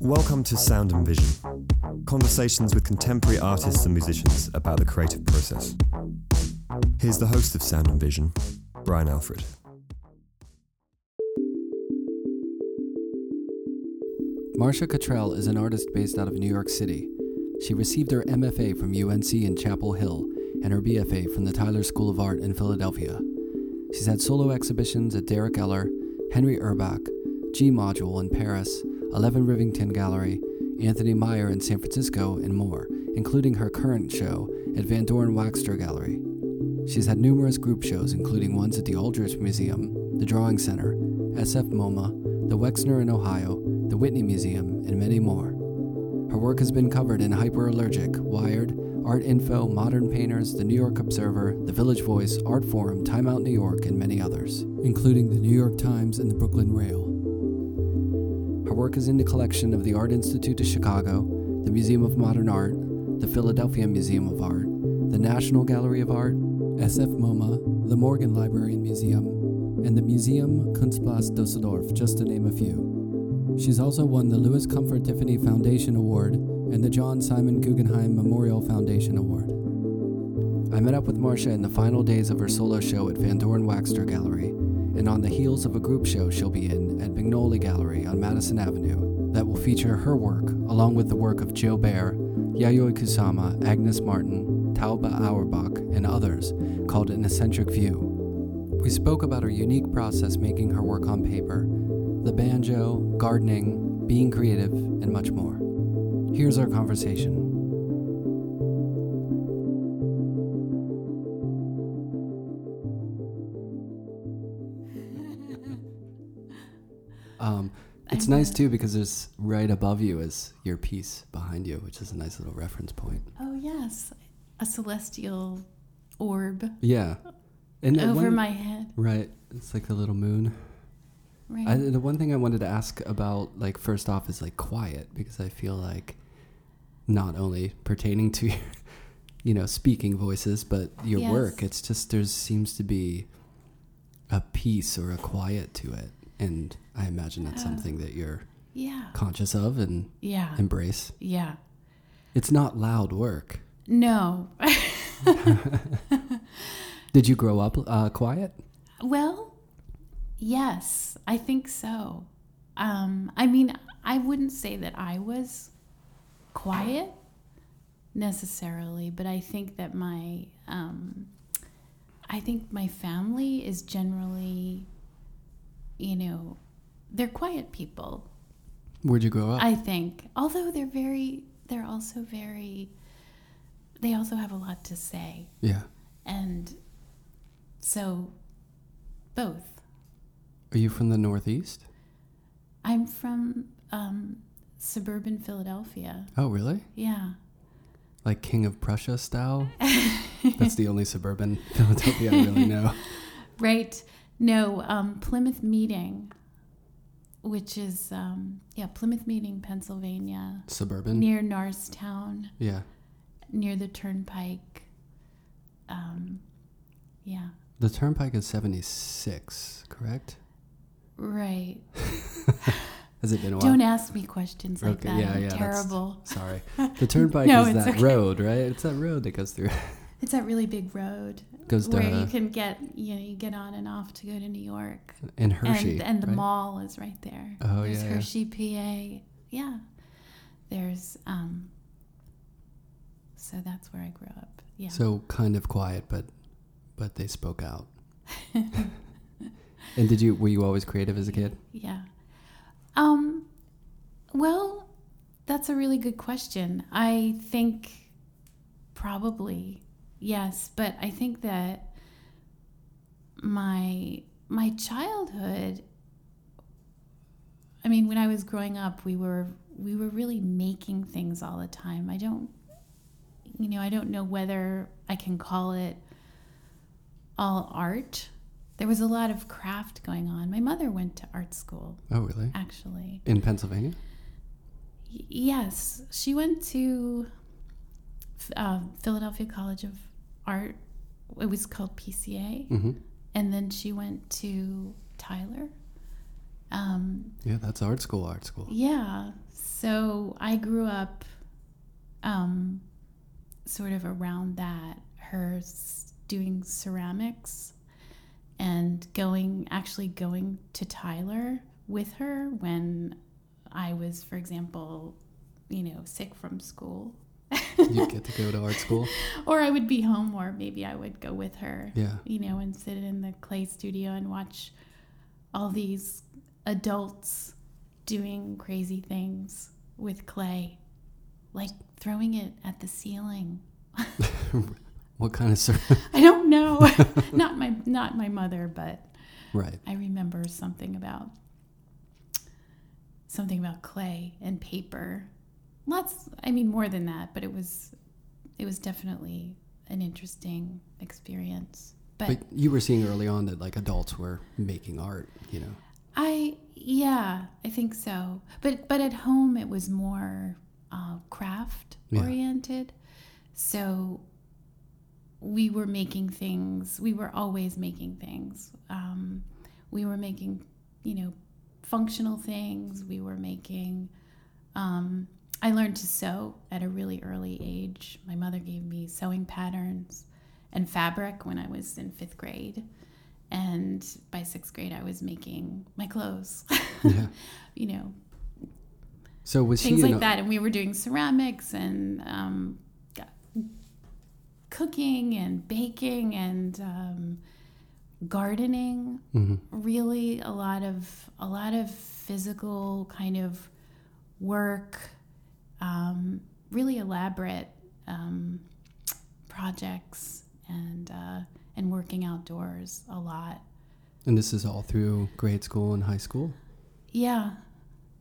Welcome to Sound and Vision conversations with contemporary artists and musicians about the creative process. Here's the host of Sound and Vision, Brian Alfred. Marsha Cottrell is an artist based out of New York City. She received her MFA from UNC in Chapel Hill and her BFA from the Tyler School of Art in Philadelphia. She's had solo exhibitions at Derek Eller, Henry Urbach, G Module in Paris, 11 Rivington Gallery, Anthony Meier in San Francisco, and more, including her current show at Van Doren Waxter Gallery. She's had numerous group shows, including ones at the Aldrich Museum, the Drawing Center, SF MoMA, the Wexner in Ohio, the Whitney Museum, and many more. Her work has been covered in Hyperallergic, Wired, Art Info, Modern Painters, The New York Observer, The Village Voice, Art Forum, Time Out New York, and many others, including the New York Times and the Brooklyn Rail. Her work is in the collection of the Art Institute of Chicago, the Museum of Modern Art, the Philadelphia Museum of Art, the National Gallery of Art, SF MoMA, the Morgan Library and Museum, and the Museum Kunstpalast Dusseldorf, just to name a few. She's also won the Louis Comfort Tiffany Foundation Award and the John Simon Guggenheim Memorial Foundation Award. I met up with Marsha in the final days of her solo show at Van Doren Waxter Gallery, and on the heels of a group show she'll be in at Magnoli Gallery on Madison Avenue that will feature her work along with the work of Jo Baer, Yayoi Kusama, Agnes Martin, Tauba Auerbach, and others called An Eccentric View. We spoke about her unique process making her work on paper the banjo, gardening, being creative, and much more. Here's our conversation. Um, it's nice too because there's right above you is your piece behind you, which is a nice little reference point. Oh yes, a celestial orb Yeah, and uh, over one- my head. right. It's like the little moon. Right. I, the one thing I wanted to ask about, like, first off, is like quiet because I feel like not only pertaining to your, you know, speaking voices, but your Yes. work. It's just there seems to be a peace or a quiet to it, and I imagine that's Yeah. something that you're yeah. conscious of and Yeah. embrace. yeah. It's not loud work. No. Did you grow up uh, quiet? well, yes, I think so. Um, I mean, I wouldn't say that I was quiet necessarily, but I think that my um, I think my family is generally, you know, they're quiet people. Where'd you grow up? I think, although they're very, they're also very, they also have a lot to say. yeah. And so, both. Are you from the Northeast? I'm from um, suburban Philadelphia. Oh, really? Yeah. Like King of Prussia style? That's the only suburban Philadelphia I really know. Right. No, um, Plymouth Meeting, which is, um, yeah, Plymouth Meeting, Pennsylvania, Suburban? near Norristown, Yeah. near the Turnpike. Um, yeah. The turnpike is 76, correct? Right. Has it been a while? Don't ask me questions like Okay, that. yeah, I'm yeah, terrible. Sorry. The turnpike No, is that okay. road, right? It's that road that goes through. It's that really big road goes where you can get, you know, you get on and off to go to New York. And Hershey. and and the right? mall is right there. Oh, There's yeah, yeah. Hershey, PA. Yeah. There's um. So that's where I grew up. Yeah. So kind of quiet, but but they spoke out. And did you were you always creative as a kid? yeah. Um. Well, that's a really good question. I think probably yes, but I think that my my childhood I mean, when I was growing up, we were we were really making things all the time. I don't you know, I don't know whether I can call it all art. There was a lot of craft going on. My mother went to art school, Oh, really? actually. In Pennsylvania? Y- yes, she went to uh, Philadelphia College of Art it was called PCA, hmm and then she went to Tyler. Um, Yeah, that's art school. Art school. yeah, so I grew up um, sort of around that. Her doing ceramics and going, actually going to Tyler with her when I was, for example, you know, sick from school. you get to go to art school. or I would be home, or maybe I would go with her, Yeah. you know, and sit in the clay studio and watch all these adults doing crazy things with clay, like throwing it at the ceiling. What kind of cer- I don't know, not my not my mother, but right? I remember something about something about clay and paper. Lots, I mean, more than that, but it was it was definitely an interesting experience. But, But you were seeing early on that like adults were making art. You know. I, yeah, I think so. But but at home it was more uh, craft Yeah. oriented. So we were making things. We were always making things. Um, we were making, you know, functional things. We were making. Um, I learned to sew at a really early age. My mother gave me sewing patterns and fabric when I was in fifth grade. And by sixth grade, I was making my clothes, Yeah. you know, So was things like an- that. And we were doing ceramics and um, cooking and baking and um, gardening. Mhm. Really, a lot of a lot of physical kind of work. Um, really elaborate um, projects and uh, and working outdoors a lot. And this is all through grade school and high school. Yeah,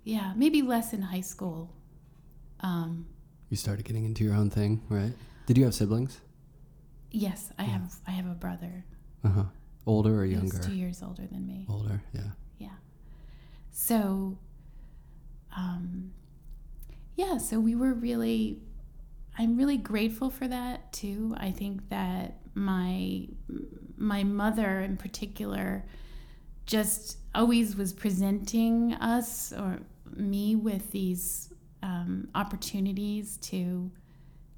yeah. Maybe less in high school. Um, You started getting into your own thing, right? Did you have siblings? Yes, I have. I have a brother. Uh huh. Older or younger? two years older than me. Older. Yeah. Yeah. So, um, yeah. So we were really. I'm really grateful for that too. I think that my my mother in particular just always was presenting us or me with these um, opportunities to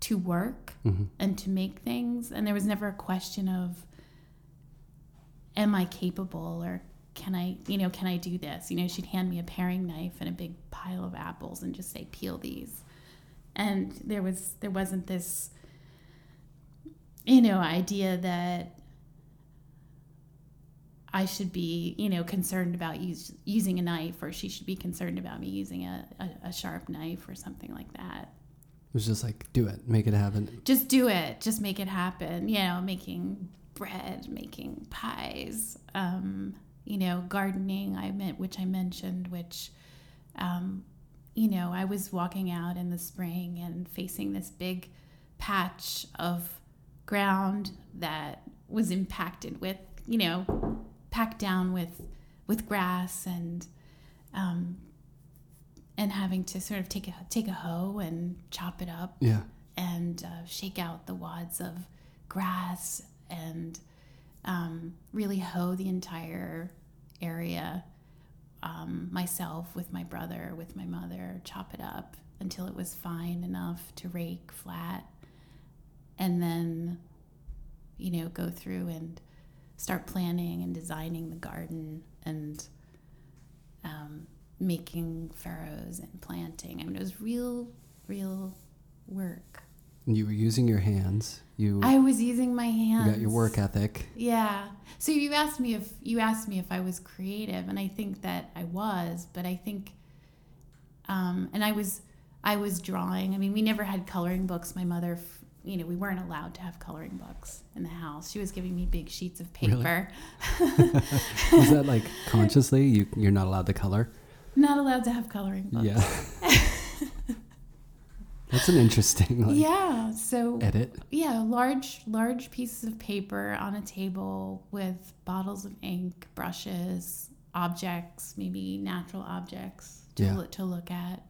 to work hmm and to make things and there was never a question of am i capable or can i you know can i do this? You know she'd hand me a paring knife and a big pile of apples and just say peel these. And there was there wasn't this you know idea that I should be, you know, concerned about use, using a knife, or she should be concerned about me using a, a, a sharp knife or something like that It was just like, do it, make it happen. just do it. Just make it happen. You know making bread making pies um, you know gardening. I meant which i mentioned which um, you know i was walking out in the spring and facing this big patch of ground that was impacted with you know packed down with with grass and um, and having to sort of take a take a hoe and chop it up Yeah. and uh, shake out the wads of grass and um, really hoe the entire area um, myself with my brother, with my mother, chop it up until it was fine enough to rake flat, and then, you know, go through and start planning and designing the garden and um, making furrows and planting. I mean, it was real, real work. And you were using your hands. You, I was using my hands. you got your work ethic. Yeah. So you asked me if you asked me if I was creative, and I think that I was, but I think, um, and I was, I was drawing. I mean, we never had coloring books. My mother, f- you know, we weren't allowed to have coloring books in the house. She was giving me big sheets of Really? paper. Is that like consciously you, you're not allowed to color? Not allowed to have coloring books. Yeah. That's an interesting like, yeah. So edit. Yeah, large large pieces of paper on a table with bottles of ink, brushes, objects, maybe natural objects to Yeah. look, to look at.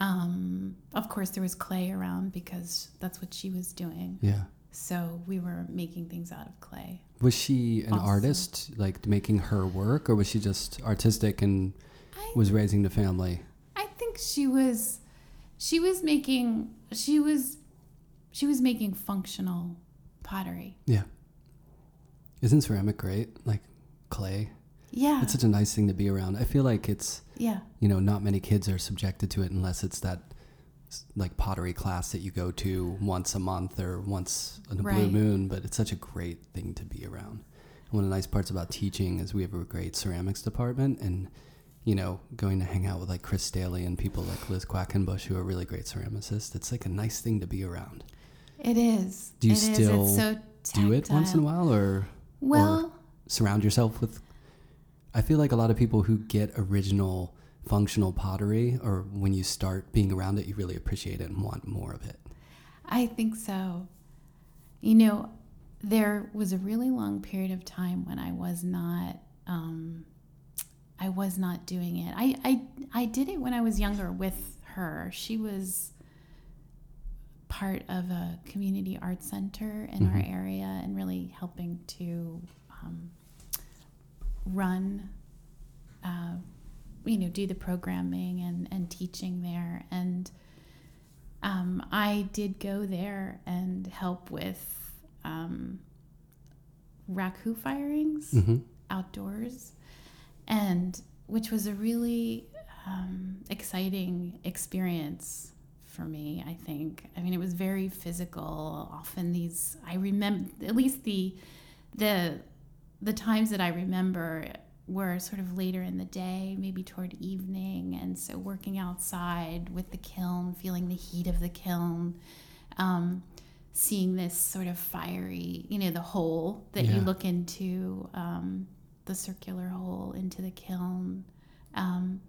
Um, of course, there was clay around because that's what she was doing. Yeah. So we were making things out of clay. Was she an Also- artist, like making her work, or was she just artistic and I, was raising the family? I think she was she was making she was she was making functional pottery. Yeah. Isn't ceramic great? Like clay? Yeah. It's such a nice thing to be around. I feel like it's, yeah. you know, not many kids are subjected to it unless it's that like pottery class that you go to once a month or once in a blue moon, but it's such a great thing to be around. One of the nice parts about teaching is we have a great ceramics department and you know, going to hang out with like Chris Staley and people like Liz Quackenbush who are really great ceramicists. It's like a nice thing to be around. It is. Do you It is. still It's so Do it once in a while or Well, surround yourself with I feel like a lot of people who get original functional pottery or when you start being around it you really appreciate it and want more of it. I think so. You know, there was a really long period of time when I was not um, I was not doing it. I, I I did it when I was younger with her. She was part of a community art center in our Mhm. area and really helping to um, run uh, you know do the programming and, and teaching there and um, I did go there and help with um, raku firings Mm-hmm. outdoors, and which was a really um, exciting experience for me. I think. I mean, it was very physical. Often these, I remember at least the the the times that I remember were sort of later in the day, maybe toward evening, and so working outside with the kiln, feeling the heat of the kiln. Um, seeing this sort of fiery, you know, the hole that you look into, um, the circular hole into the kiln, um,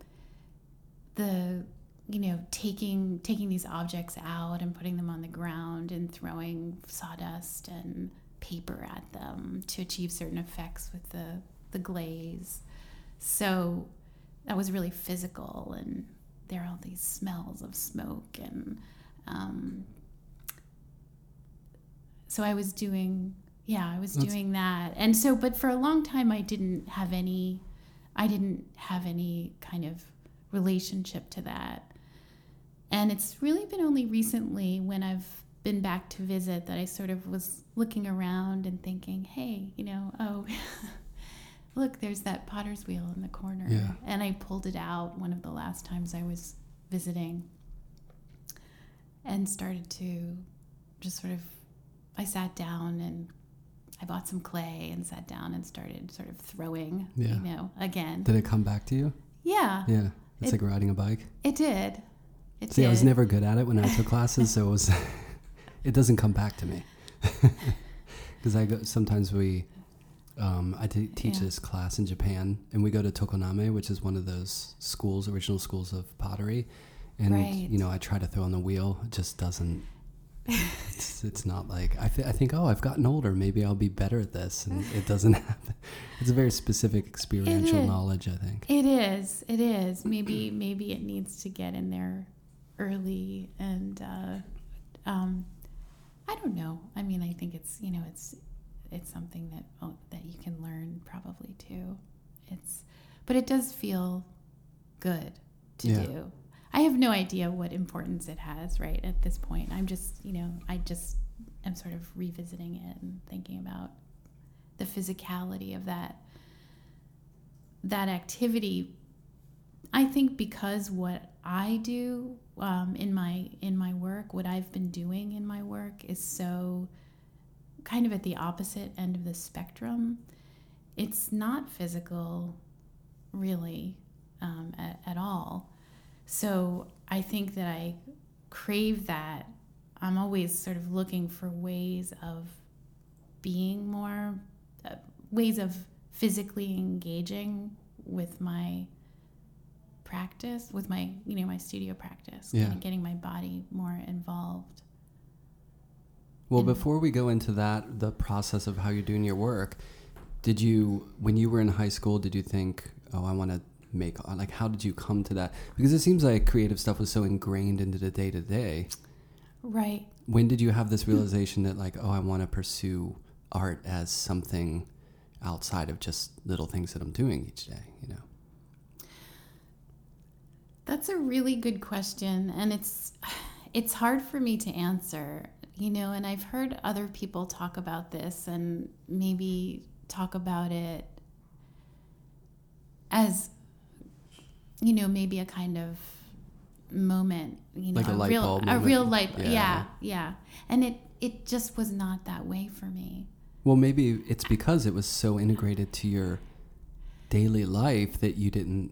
the you know taking taking these objects out and putting them on the ground and throwing sawdust and paper at them to achieve certain effects with the the glaze. So that was really physical, and there are all these smells of smoke and. Um, so I was doing, yeah, I was That's- doing that, and so, but for a long time, I didn't have any, I didn't have any kind of relationship to that, and it's really been only recently when I've been back to visit that I sort of was looking around and thinking, hey, you know, oh. Look, there's that potter's wheel in the corner. Yeah. And I pulled it out one of the last times I was visiting and started to just sort of I sat down and I bought some clay and sat down and started sort of throwing, Yeah. you know, again. Did it come back to you? yeah, Yeah. It's It- like riding a bike. it did. It See, did. I was never good at it when I took classes, so it was it doesn't come back to me. Because I go sometimes we um, I t- teach Yeah. this class in Japan, and we go to Tokoname, which is one of those schools, original schools of pottery. And Right. you know, I try to throw on the wheel, it just doesn't. It's, it's not like I, th- I think. Oh, I've gotten older. Maybe I'll be better at this, and it doesn't happen. It's a very specific experiential knowledge, I think. It is. It is. Maybe maybe it needs to get in there early and uh, um, I don't know. I mean, I think it's you know it's it's something that oh, that you can learn probably too. It's but it does feel good to Yeah. do. I have no idea what importance it has right at this point. I'm just you know I just am sort of revisiting it and thinking about the physicality of that that activity i think because what i do um, in my in my work what i've been doing in my work is so kind of at the opposite end of the spectrum. It's not physical really um, at, at all. So i think that i crave that. I'm always sort of looking for ways of being more uh, ways of physically engaging with my practice with my you know my studio practice Yeah. kind of getting my body more involved Well, before we go into that, the process of how you're doing your work, did you, when you were in high school, did you think, oh, I want to make, like, how did you come to that? Because it seems like creative stuff was so ingrained into the day to day. right when did you have this realization that like, oh, I want to pursue art as something outside of just little things that I'm doing each day, you know? That's a really good question and it's it's hard for me to answer, you know, and I've heard other people talk about this and maybe talk about it as you know, maybe a kind of moment, you know, Like a light real a real light Yeah. yeah, yeah. And it it just was not that way for me. Well, maybe it's because it was so integrated to your daily life that you didn't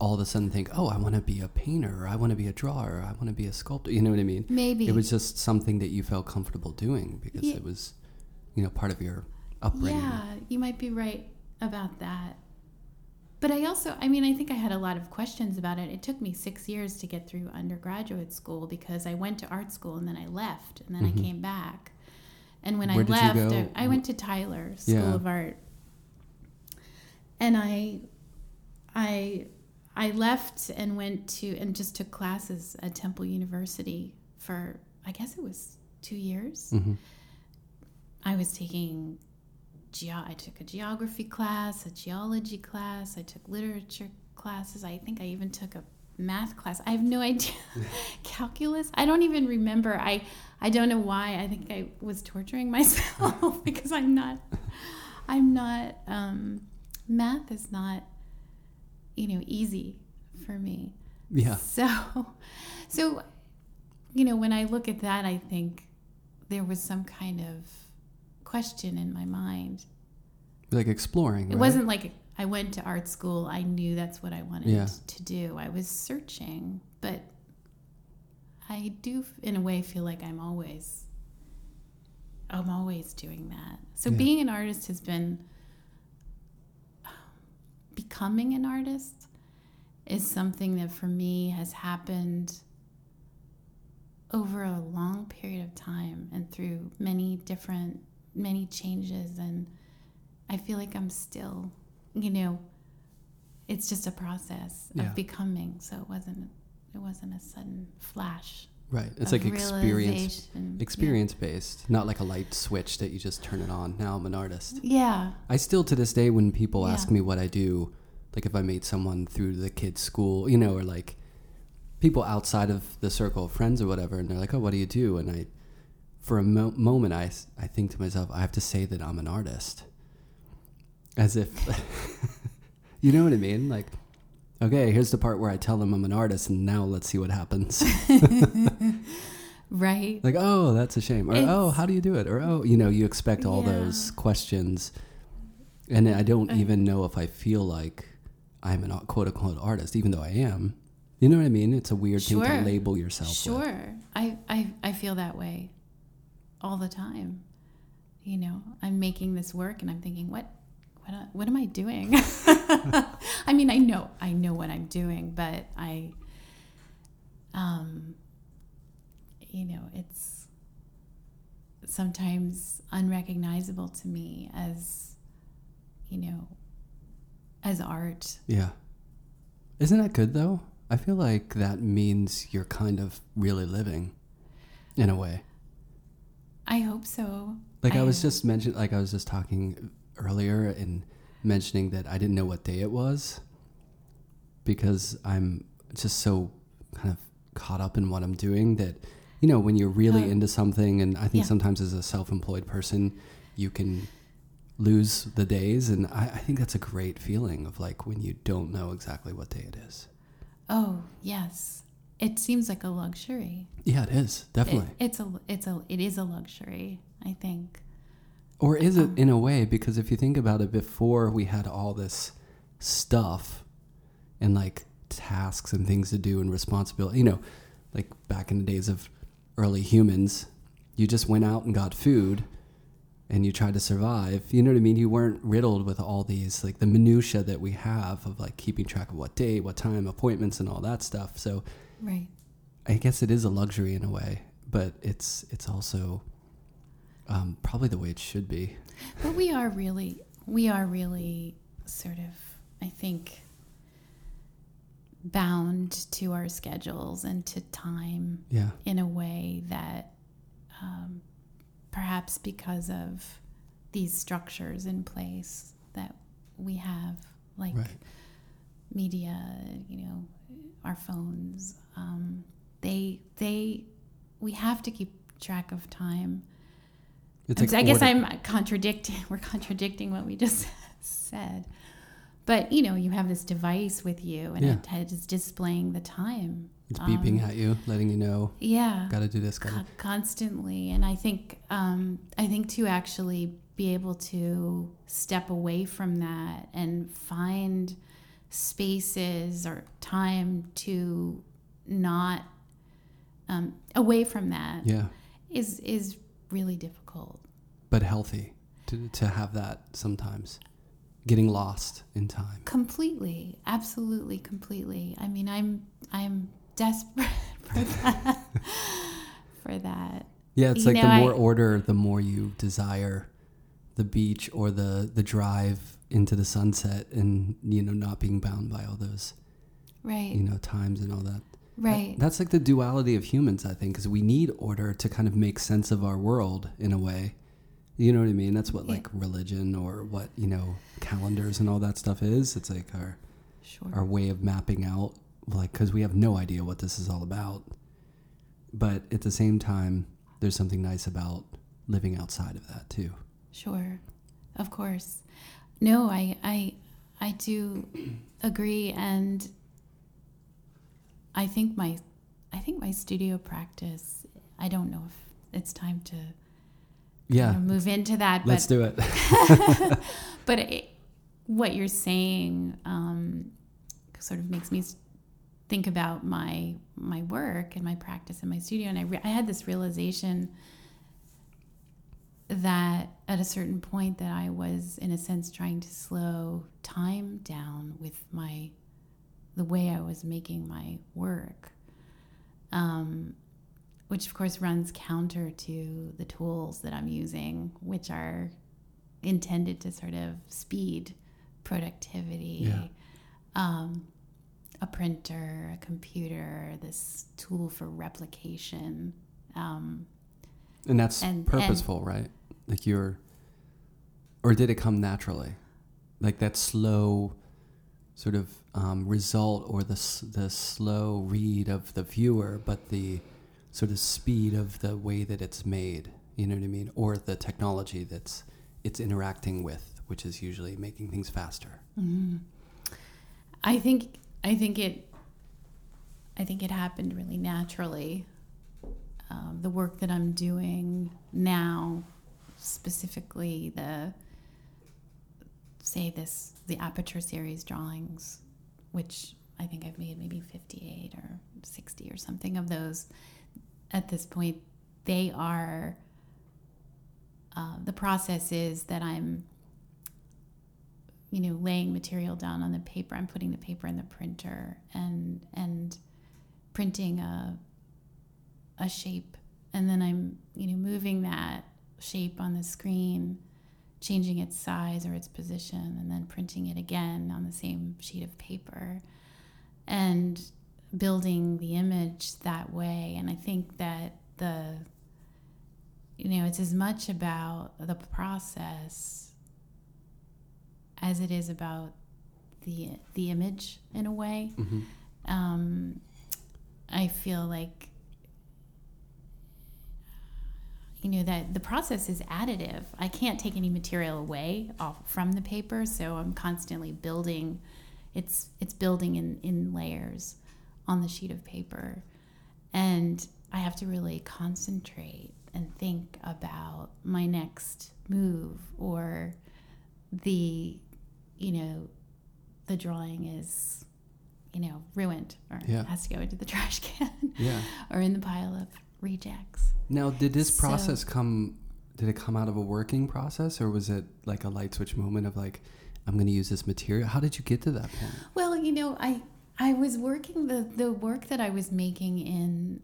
all of a sudden think, oh, I want to be a painter, or I want to be a drawer, or I want to be a sculptor. You know what I mean? Maybe It was just something that you felt comfortable doing because Yeah. it was, you know, part of your upbringing. Yeah, you might be right about that. But I also, I mean, I think I had a lot of questions about it. It took me six years to get through undergraduate school because I went to art school and then I left and then I came back. And when Mm-hmm. Where I left. I, I went to Tyler School Yeah. of Art. And I, I, I left and went to and just took classes at Temple University for I guess it was two years. Mhm. I was taking geo I took a geography class, a geology class, I took literature classes. I think I even took a math class. I have no idea. Calculus? I don't even remember. I I don't know why. I think I was torturing myself because I'm not I'm not um math is not you know easy for me. Yeah. So, so, you know, when I look at that, I think there was some kind of question in my mind. Like exploring. It right? wasn't like I went to art school. I knew that's what I wanted Yeah. to do. I was searching, but I do, in a way, feel like I'm always, I'm always doing that. So Yeah. being an artist has been, becoming an artist is something that for me has happened over a long period of time and through many different many changes and I feel like I'm still, you know, it's just a process Yeah. of becoming. So it wasn't it wasn't a sudden flash. Right. It's like experience realization. Yeah. experience based, not like a light switch that you just turn it on. Now I'm an artist. Yeah. I still to this day when people Yeah. ask me what I do, like if I meet someone through the kids' school, you know, or like people outside of the circle of friends or whatever, and they're like, "Oh, what do you do?" And I, for a mo- moment, I think to myself, I have to say that I'm an artist, as if, you know what I mean? Like, okay, here's the part where I tell them I'm an artist, and now let's see what happens. Right. like, oh, that's a shame, or oh, how do you do it, or oh, you know, you expect all Yeah. those questions, and I don't I- even know if I feel like I'm an quote unquote artist, even though I am. You know what I mean? It's a weird thing to label yourself. with. Sure. I, I I feel that way all the time. You know, I'm making this work and I'm thinking, what what what am I doing? I mean, I know I know what I'm doing, but I um you know, it's sometimes unrecognizable to me as you know, as art. Yeah. Isn't that good though? I feel like that means you're kind of really living, in a way. I hope so. Like I, was just mentioning, like I was just talking earlier and mentioning that I didn't know what day it was because I'm just so kind of caught up in what I'm doing that, you know, when you're really Oh. into something, and I think Yeah. sometimes as a self-employed person, you can lose the days, and I, I think that's a great feeling of like when you don't know exactly what day it is. Oh, yes. It seems like a luxury. Yeah, it is It- definitely. it's a it's a it is a luxury, I think. Or is Um, it in a way? Because if you think about it, before we had all this stuff and like tasks and things to do and responsibility, you know, like back in the days of early humans, you just went out and got food and you tried to survive. You know what I mean? You weren't riddled with all these, like the minutia that we have of like keeping track of what day, what time, appointments, and all that stuff. So Right. I guess it is a luxury in a way, but it's it's also um, probably the way it should be. But we are really we are really sort of I think bound to our schedules and to time Yeah. in a way that um, perhaps because of these structures in place that we have, like Right. media, you know, our phones. Um, they they we have to keep track of time. It's like I guess. I'm contradicting. We're contradicting what we just said. But you know, you have this device with you, and Yeah. it is displaying the time. It's beeping Um, at you, letting you know, Yeah, gotta do this, gotta. constantly. And I think, um, I think to actually be able to step away from that and find spaces or time to not um, away from that Yeah, is is really difficult. But healthy to, to have that sometimes. Getting lost in time. Completely, absolutely, completely. I mean, I'm I'm desperate for that. for that. Yeah, it's You like know, the more I- order, the more you desire the beach or the the drive into the sunset, and you know not being bound by all those Right. you know times and all that. right. That's like the duality of humans, I think, because we need order to kind of make sense of our world in a way. You know what I mean? That's what Yeah. like religion or what you know calendars and all that stuff is. It's like our sure. our way of mapping out, like because we have no idea what this is all about. But at the same time, there's something nice about living outside of that too. Sure, of course. No, I I I do agree, and I think my I think my studio practice. I don't know if it's time to Yeah, you know, move into that, let's but do it. but it, what you're saying um, sort of makes me think about my my work and my practice in my studio. And I, re- I had this realization that at a certain point that I was in a sense trying to slow time down with my the way I was making my work. Um, which of course runs counter to the tools that I'm using which are intended to sort of speed productivity Yeah. um, a printer, a computer, this tool for replication. Um, and that's And- purposeful, right? Like you're, or did it come naturally? Like that slow sort of um, result or the, the slow read of the viewer, but the sort of speed of the way that it's made, you know what I mean? Or the technology that's it's interacting with, which is usually making things faster. I think I think it I think it happened really naturally. Um, the work that I'm doing now, specifically the say this the aperture series drawings, which I think I've made maybe 58 or 60 or something of those at this point. They are uh, the process is that I'm you know laying material down on the paper i'm putting the paper in the printer and and printing a a shape and then i'm you know moving that shape on the screen changing its size or its position and then printing it again on the same sheet of paper and building the image that way and i think that the you know it's as much about the process as it is about the the image in a way. Mm-hmm. Um, I feel like you know that the process is additive. I can't take any material away off from the paper, so I'm constantly building. It's it's building in in layers on the sheet of paper, and I have to really concentrate and think about my next move or the you know the drawing is you know ruined or Yeah. has to go into the trash can Yeah. or in the pile of rejects Now, did this So- process come? Did it come out of a working process, or was it like a light switch moment of like, I'm going to use this material? How did you get to that point? well you know i i was working the the work that i was making in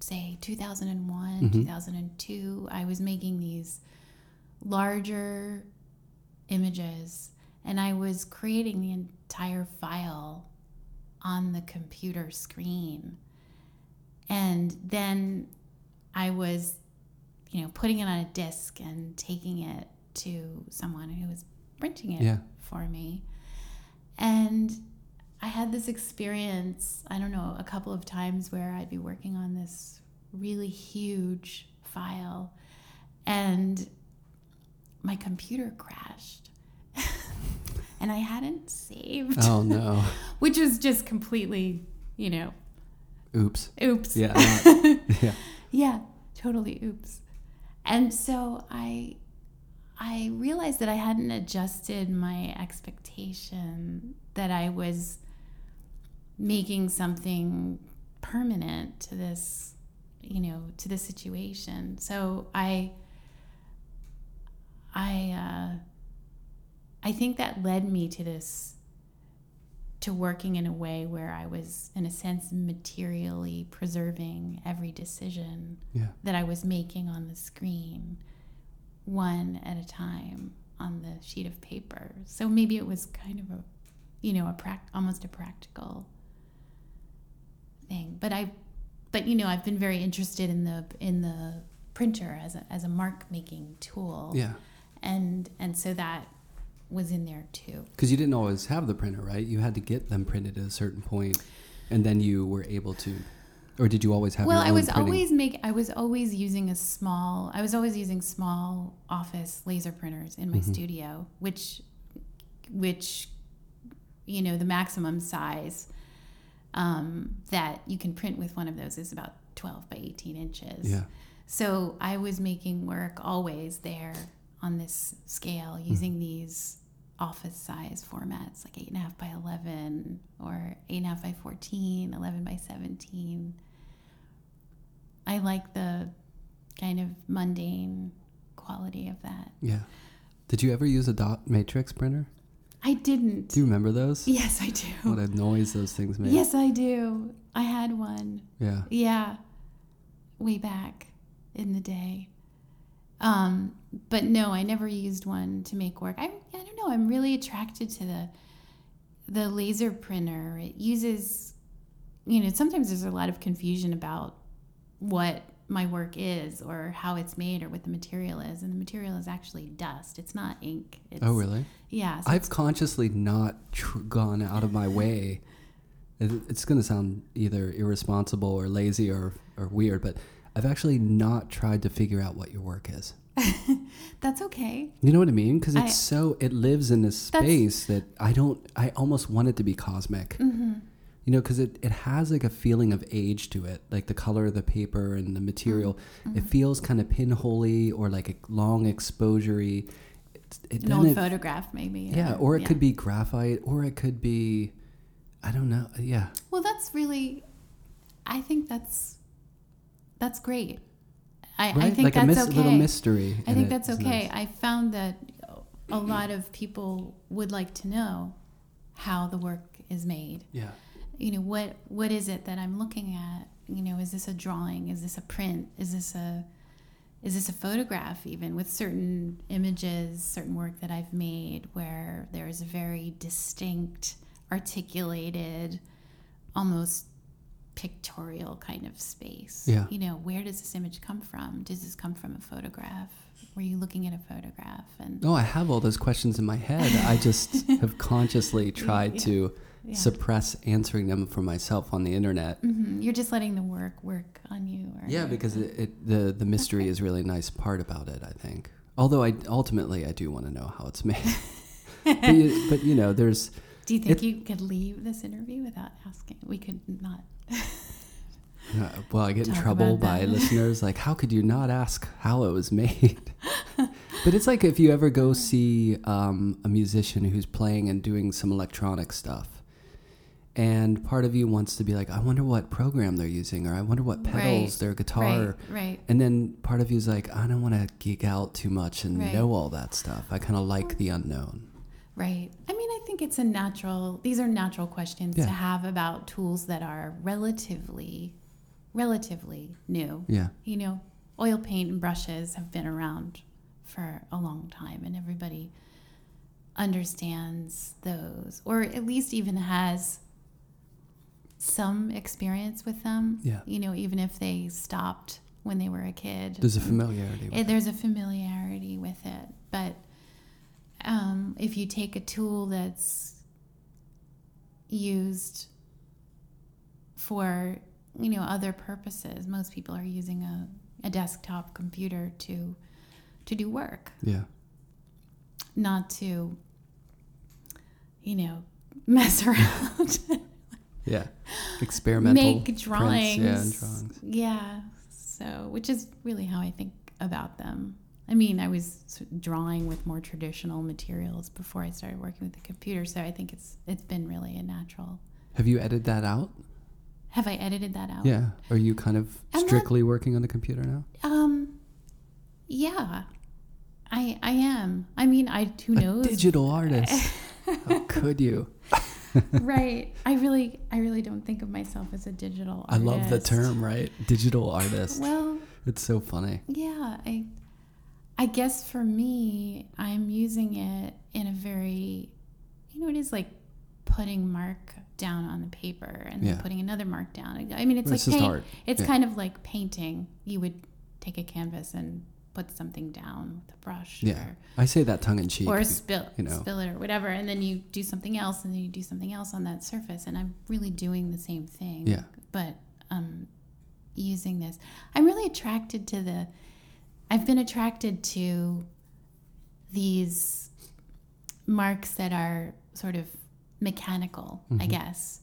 say 2001 Mhm. 2002 i was making these larger images and i was creating the entire file on the computer screen and then i was you know, putting it on a disc and taking it to someone who was printing it Yeah. for me. And I had this experience, I don't know, a couple of times where I'd be working on this really huge file and my computer crashed. and I hadn't saved, Oh no. which was just completely, you know, Oops. oops. Yeah. not- yeah. Yeah, totally oops. And so I I realized that I hadn't adjusted my expectation that I was making something permanent to this, you know, to this situation. So I I uh I think that led me to this to working in a way where I was, in a sense, materially preserving every decision Yeah. that I was making on the screen, one at a time on the sheet of paper. So maybe it was kind of a, you know, a prac- almost a practical thing. But I, but you know, I've been very interested in the in the printer as a as a mark making tool, Yeah. and and so that was in there too. Because you didn't always have the printer, right? You had to get them printed at a certain point, and then you were able to, or did you always have? well i was printing? always make i was always using a small i was always using small office laser printers in my Mm-hmm. studio which which you know the maximum size um, that you can print with one of those is about 12 by 18 inches Yeah. so i was making work always there on this scale Hmm. using these office size formats like 8.5 by 11 or 8.5 by 14 11 by 17 I like the kind of mundane quality of that. Yeah. Did you ever use a dot matrix printer? I didn't. Do you remember those? yes, I do. What a noise those things made. Yes, I do. I had one. Yeah. Yeah. Way back in the day. Um, but no, I never used one to make work. I, I don't know. I'm really attracted to the the laser printer. It uses, you know, sometimes there's a lot of confusion about what my work is or how it's made or what the material is, and the material is actually dust. It's not ink. It's, Oh, really? Yeah. so I've consciously not tr- gone out of my way. It's going to sound either irresponsible or lazy or, or weird, but I've actually not tried to figure out what your work is. that's okay. You know what I mean? Because it's I- so it lives in this space that I don't. I almost want it to be cosmic. Mm-hmm. You know, because it, it has like a feeling of age to it, like the color of the paper and the material. Mm-hmm. It feels kind of pinholey or like a long exposure-y. It, it, An old it- photograph, maybe. yeah, or it could be graphite, or it could be, I don't know. Yeah, Well, that's really, I think that's that's great. I, I think like a that's mis- okay. little mystery. I think that's okay. nice. I found that a lot of people would like to know how the work is made. Yeah, You know, what what is it that I'm looking at? You know, is this a drawing? Is this a print? Is this a is this a photograph even with certain images, certain work that I've made where there is a very distinct, articulated, almost pictorial kind of space. Yeah. You know, where does this image come from? Does this come from a photograph? Were you looking at a photograph? And No, I have all those questions in my head. I just have consciously tried Yeah. to yeah. suppress answering them for myself on the internet. Mhm. You're just letting the work work on you. Or Yeah, because it, it the the mystery is really a nice part about it. I think. Although I ultimately I do want to know how it's made. but, you, but you know, there's Do you think It- you could leave this interview without asking? We could not. Uh, well, I get in trouble by listeners like, how could you not ask how it was made? but it's like if you ever go see um, a musician who's playing and doing some electronic stuff, and part of you wants to be like, I wonder what program they're using, or I wonder what pedals Right, their guitar. Right, right. And then part of you is like, I don't want to geek out too much and Right. know all that stuff. I kind of like the unknown. Right. I mean, I think it's a natural, these are natural questions Yeah. to have about tools that are relatively, relatively new. Yeah. You know, oil paint and brushes have been around for a long time, and everybody understands those, or at least even has some experience with them. Yeah. You know, even if they stopped when they were a kid. There's a familiarity. With It, there's a familiarity with it, but um, if you take a tool that's used for you know other purposes, most people are using a, a desktop computer to to do work. Yeah. not to you know mess around, Yeah. Experimental. make prints, drawings. yeah, and drawings. Yeah, so which is really how I think about them. I mean, I was drawing with more traditional materials before I started working with the computer, so I think it's it's been really a natural. Have you edited that out? Have I edited that out? Yeah. Are you kind of I'm not- strictly working on the computer now? Um. Yeah, I I am. I mean, I who knows? A digital artist. How could you? Right. I really I really don't think of myself as a digital artist. I love the term, right? Digital artist. Well, It's so funny. Yeah, I I guess for me, I'm using it in a very you know, it is like putting mark down on the paper and Yeah. then putting another mark down. I mean, it's Well, like it's paint. It's Yeah. kind of like painting. You would take a canvas and put something down with a brush Yeah. I say that tongue in cheek. or, or spill you know. spill it or whatever and then you do something else and then you do something else on that surface and I'm really doing the same thing. Yeah. But um using this. I'm really attracted to the I've been attracted to these marks that are sort of mechanical, I guess.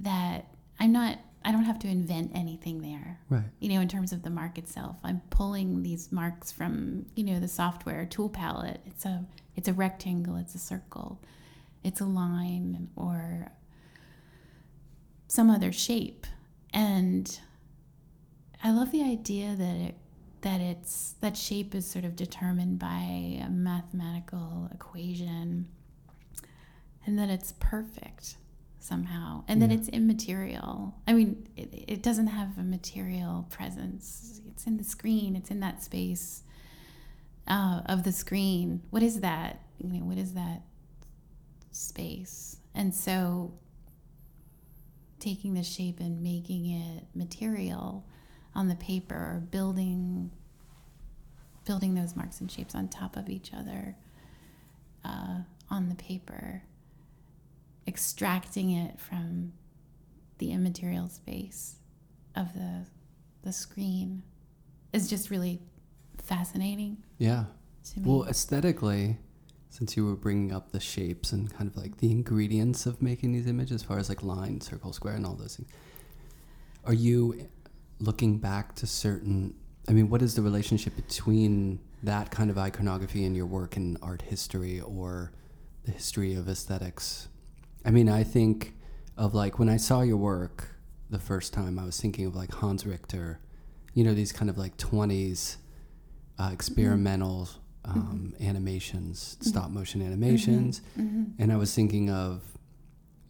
That I'm not I don't have to invent anything there. Right. You know, in terms of the mark itself. I'm pulling these marks from, you know, the software tool palette. It's a it's a rectangle, it's a circle, it's a line or some other shape. And I love the idea that it that it's that shape is sort of determined by a mathematical equation and that it's perfect somehow. And that Yeah. it's immaterial. I mean it, it doesn't have a material presence. It's in the screen. It's in that space uh, of the screen. What is that? You know what is that space? And so taking the shape and making it material on the paper or building building those marks and shapes on top of each other uh, on the paper extracting it from the immaterial space of the the screen is just really fascinating Yeah. Well, aesthetically, since you were bringing up the shapes and kind of like the ingredients of making these images, as far as like line, circle, square, and all those things, are you looking back to certain? I mean, what is the relationship between that kind of iconography and your work in art history or the history of aesthetics? I mean, I think of like when I saw your work the first time, I was thinking of like Hans Richter, you know, these kind of like 20s uh, experimental um, animations, stop motion animations. Mm-hmm. And I was thinking of,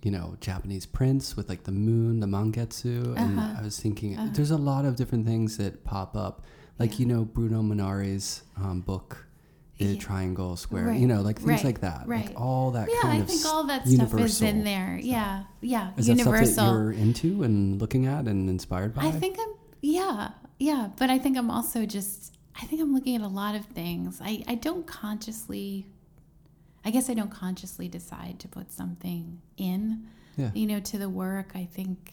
you know, Japanese prints with like the moon, the mangetsu. And Uh-huh. I was thinking, Uh-huh. there's a lot of different things that pop up. Like, Yeah. you know, Bruno Munari's um, book, The Triangle Square, Right, you know, like things right, like that. right. Like all that yeah, kind I of think all that stuff is in there. stuff. Yeah, yeah, Is that universal. stuff that you're into and looking at and inspired by? I think I'm yeah, yeah, but I think I'm also just I think I'm looking at a lot of things. I I don't consciously I guess I don't consciously decide to put something in, Yeah. you know, to the work. I think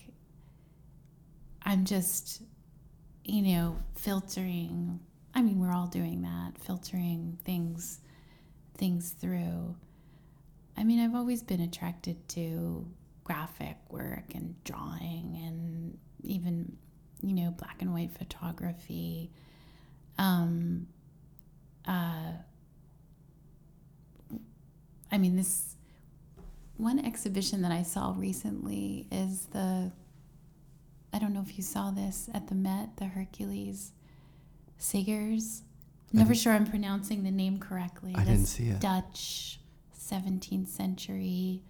I'm just you know, filtering. I mean, we're all doing that, filtering things things through. I mean, I've always been attracted to graphic work and drawing and even, you know, black and white photography. Um, uh, I mean, this one exhibition that I saw recently is the, I don't know if you saw this at the Met, the Hercules Segers. Never sure I'm pronouncing the name correctly. I didn't see it. Dutch 17th century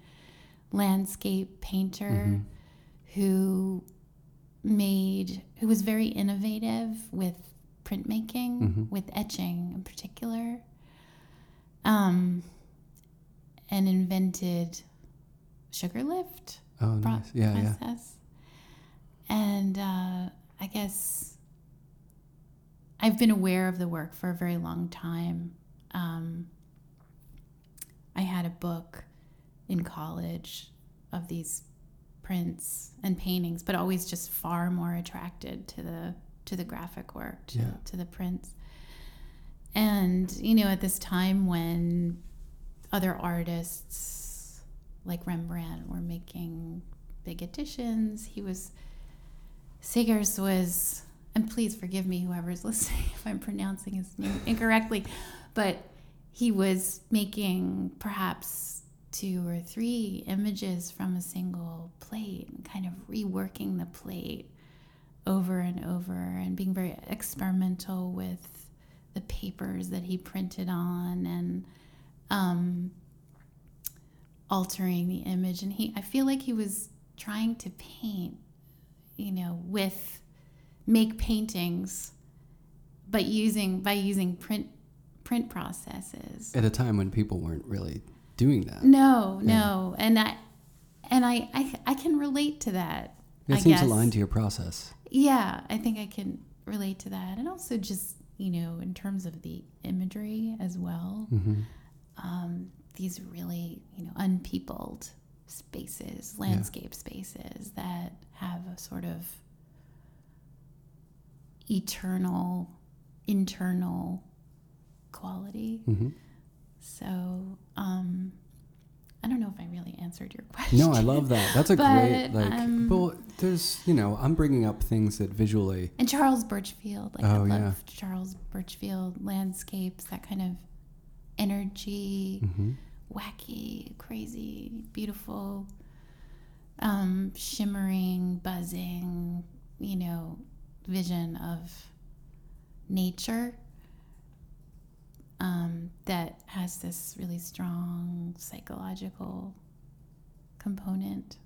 landscape painter Mhm. who made who was very innovative with printmaking Mhm. with etching in particular um and invented sugar lift Oh, nice. Yeah, yeah. and uh i guess I've been aware of the work for a very long time. Um, I had a book in college of these prints and paintings, but always just far more attracted to the to the graphic work, to, Yeah. to the prints. And you know, at this time when other artists like Rembrandt were making big editions, he was Segers was, and please forgive me, whoever's listening, if I'm pronouncing his name incorrectly, but he was making perhaps two or three images from a single plate and kind of reworking the plate over and over and being very experimental with the papers that he printed on and um, altering the image. And he, I feel like he was trying to paint you know, with make paintings, but using by using print print processes. At a time when people weren't really doing that. No, no, and I and I I, I can relate to that. It I seems guess. aligned to your process. Yeah, I think I can relate to that, and also just you know in terms of the imagery as well. hmm Um, these really you know unpeopled spaces, landscape spaces that have a sort of eternal, internal quality. hmm So, um, I don't know if I really answered your question. No, I love that. That's a But, great like. um, well, there's you know I'm bringing up things that visually. And Charles Burchfield, like Oh, I love yeah. Charles Burchfield landscapes, that kind of energy, hmm wacky, crazy, beautiful, um, shimmering, buzzing, you know, vision of nature um, that has this really strong psychological component.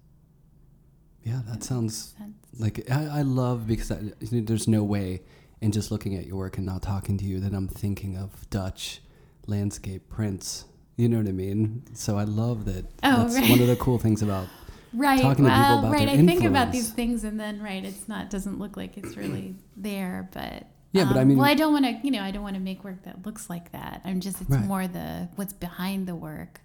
Yeah, that sounds Sense. like I, I love because I, there's no way in just looking at your work and not talking to you that I'm thinking of Dutch landscape prints. You know what I mean? So I love that. Oh, that's right. one of the cool things about Right. talking to people well, about right. their I think about these things, and then right, it's not doesn't look like it's really there, but Yeah, but I um, mean- well, I don't want to, you know, I don't want to make work that looks like that. I'm just, it's Right. more the what's behind the work,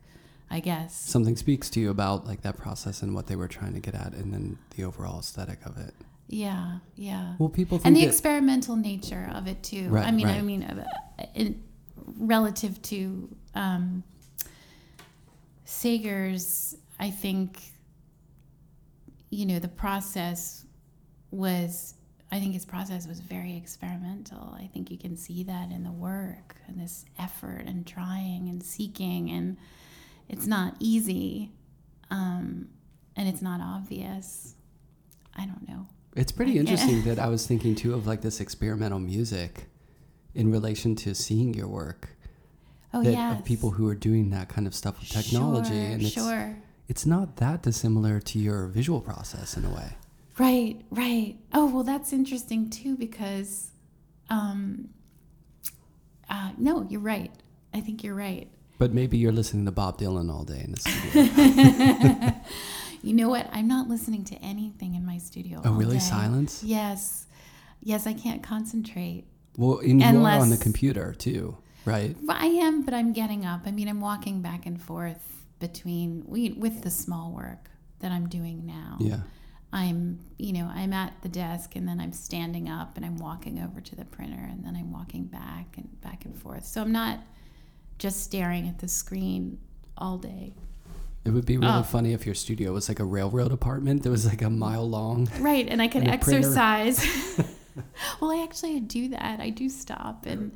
I guess. something speaks to you about like that process and what they were trying to get at, and then the overall aesthetic of it. Yeah, yeah. Well, people think and the that- experimental nature of it too. Right, I mean, I mean, uh, in, relative to um, Sager's, I think, you know, the process was. I think his process was very experimental. I think you can see that in the work and this effort and trying and seeking, and it's not easy, um, and it's not obvious. I don't know. It's pretty interesting that I was thinking too of like this experimental music in relation to seeing your work. Oh that yes. of people who are doing that kind of stuff with technology, Sure, and it's sure. It's not that dissimilar to your visual process in a way. Right, right. Oh well, that's interesting too because, um, uh, no, you're right. I think you're right. But maybe you're listening to Bob Dylan all day in the studio. You know what? I'm not listening to anything in my studio. oh, all really? day. Silence? Yes, yes. I can't concentrate. Well, and you are on the computer too, right? I am, but I'm getting up. I mean, I'm walking back and forth between we, with the small work that I'm doing now. Yeah. I'm, you know, I'm at the desk and then I'm standing up and I'm walking over to the printer and then I'm walking back and back and forth. So I'm not just staring at the screen all day. It would be really Oh. funny if your studio was like a railroad apartment that was like a mile long. Right, and I could And exercise. well, I actually do that. I do stop and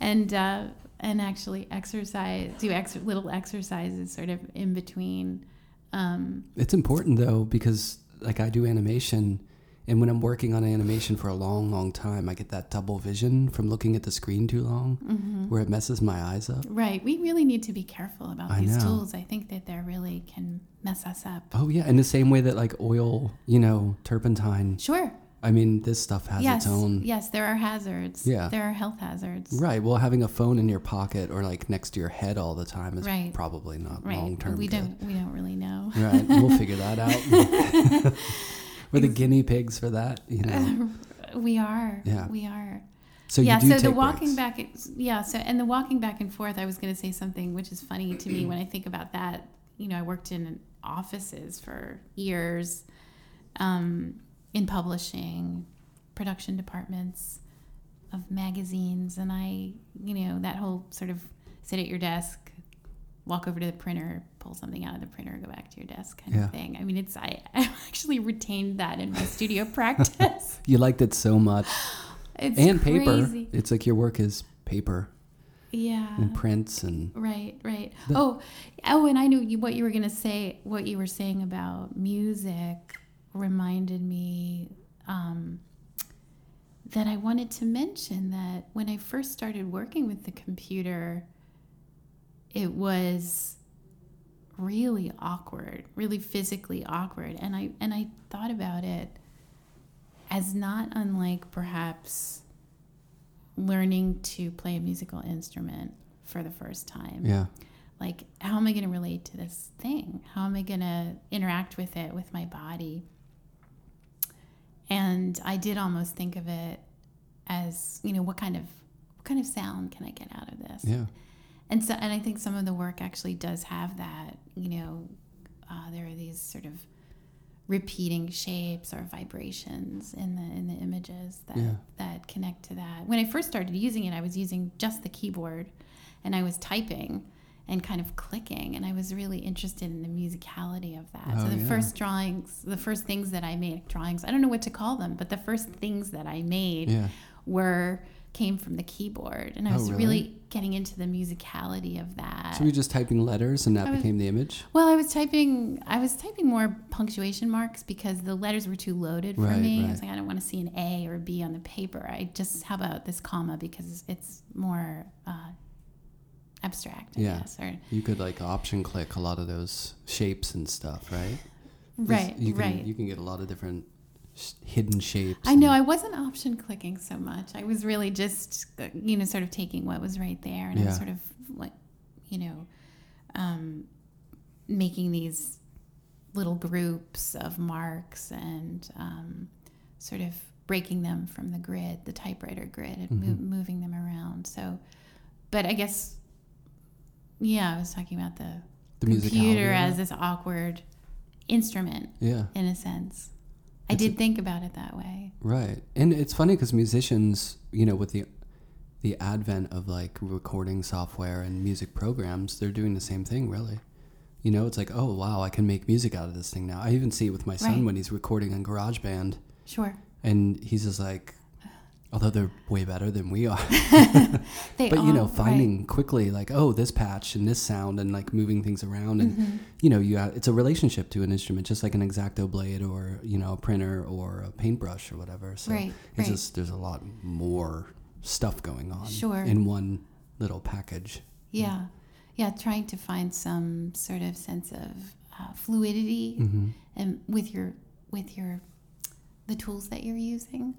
and uh, and actually exercise, do ex- little exercises sort of in between. Um, It's important though because like I do animation and when I'm working on animation for a long, long time, I get that double vision from looking at the screen too long Mm-hmm. where it messes my eyes up. right, we really need to be careful about I these know. tools. I think that they really can mess us up. Oh yeah, in the same way that like oil, you know, turpentine. Sure. I mean, this stuff has yes. its own Yes, there are hazards. Yeah. There are health hazards. Right. Well, having a phone in your pocket or like next to your head all the time is Right. probably not Right. long term. We don't we don't really know. Right. We'll figure that out. We're the guinea pigs for that, you know. we are. Yeah. We are. So yeah, you do so the walking breaks. back, yeah, so and the walking back and forth. I was going to say something which is funny to me when I think about that. You know, I worked in offices for years, um, in publishing, production departments of magazines, and I, you know, that whole sort of sit at your desk, walk over to the printer, pull something out of the printer, go back to your desk kind Yeah. of thing. I mean, it's I, I actually retained that in my studio practice. You liked it so much. It's and paper. It's like your work is paper Yeah. and prints and Right, right. The- oh, oh, and I knew you, what you were going to say. What you were saying about music reminded me um, that I wanted to mention that when I first started working with the computer, it was really awkward, really physically awkward, and I and I thought about it as not unlike perhaps learning to play a musical instrument for the first time. Yeah. like how am i going to relate to this thing? How am i going to interact with it with my body and i did almost think of it as you know what kind of what kind of sound can i get out of this Yeah. and so and i think some of the work actually does have that you know uh, there are these sort of repeating shapes or vibrations in the in the images that Yeah. that connect to that when i first started using it i was using just the keyboard and i was typing and kind of clicking and i was really interested in the musicality of that Oh, so the yeah. first drawings the first things that i made drawings i don't know what to call them but the first things that i made Yeah. were came from the keyboard and i Oh, was really? really getting into the musicality of that So you're just typing letters and that was- became the image? well i was typing i was typing more punctuation marks because the letters were too loaded for Right, me i was like i don't want to see an a or a b on the paper i just how about this comma because it's more uh, abstract I Yeah. guess, or You could like option click a lot of those shapes and stuff, right? right You can, right You can get a lot of different sh- hidden shapes. I know I wasn't option clicking so much. I was really just, uh, you know, sort of taking what was right there and Yeah. sort of like, you know, um, making these little groups of marks and um, sort of breaking them from the grid, the typewriter grid, and mo- Mhm. moving them around. So, but I guess, yeah, I was talking about the, the computer as this awkward instrument Yeah. in a sense. I It's a- did think about it that way. Right. And it's funny because musicians, you know, with the the advent of like recording software and music programs, they're doing the same thing really. You know, it's like, oh wow, I can make music out of this thing now. I even see it with my son Right. when he's recording on GarageBand Sure. and he's just like although they're way better than we are. They but you know, finding quickly like, oh, this patch and this sound and like moving things around and Mhm. you know, you have, it's a relationship to an instrument, just like an exacto blade or you know a printer or a paintbrush or whatever. So Right, it's right. just there's a lot more stuff going on Sure. in one little package. Yeah. Yeah. Trying to find some sort of sense of uh, fluidity Mm-hmm. and with your with your the tools that you're using,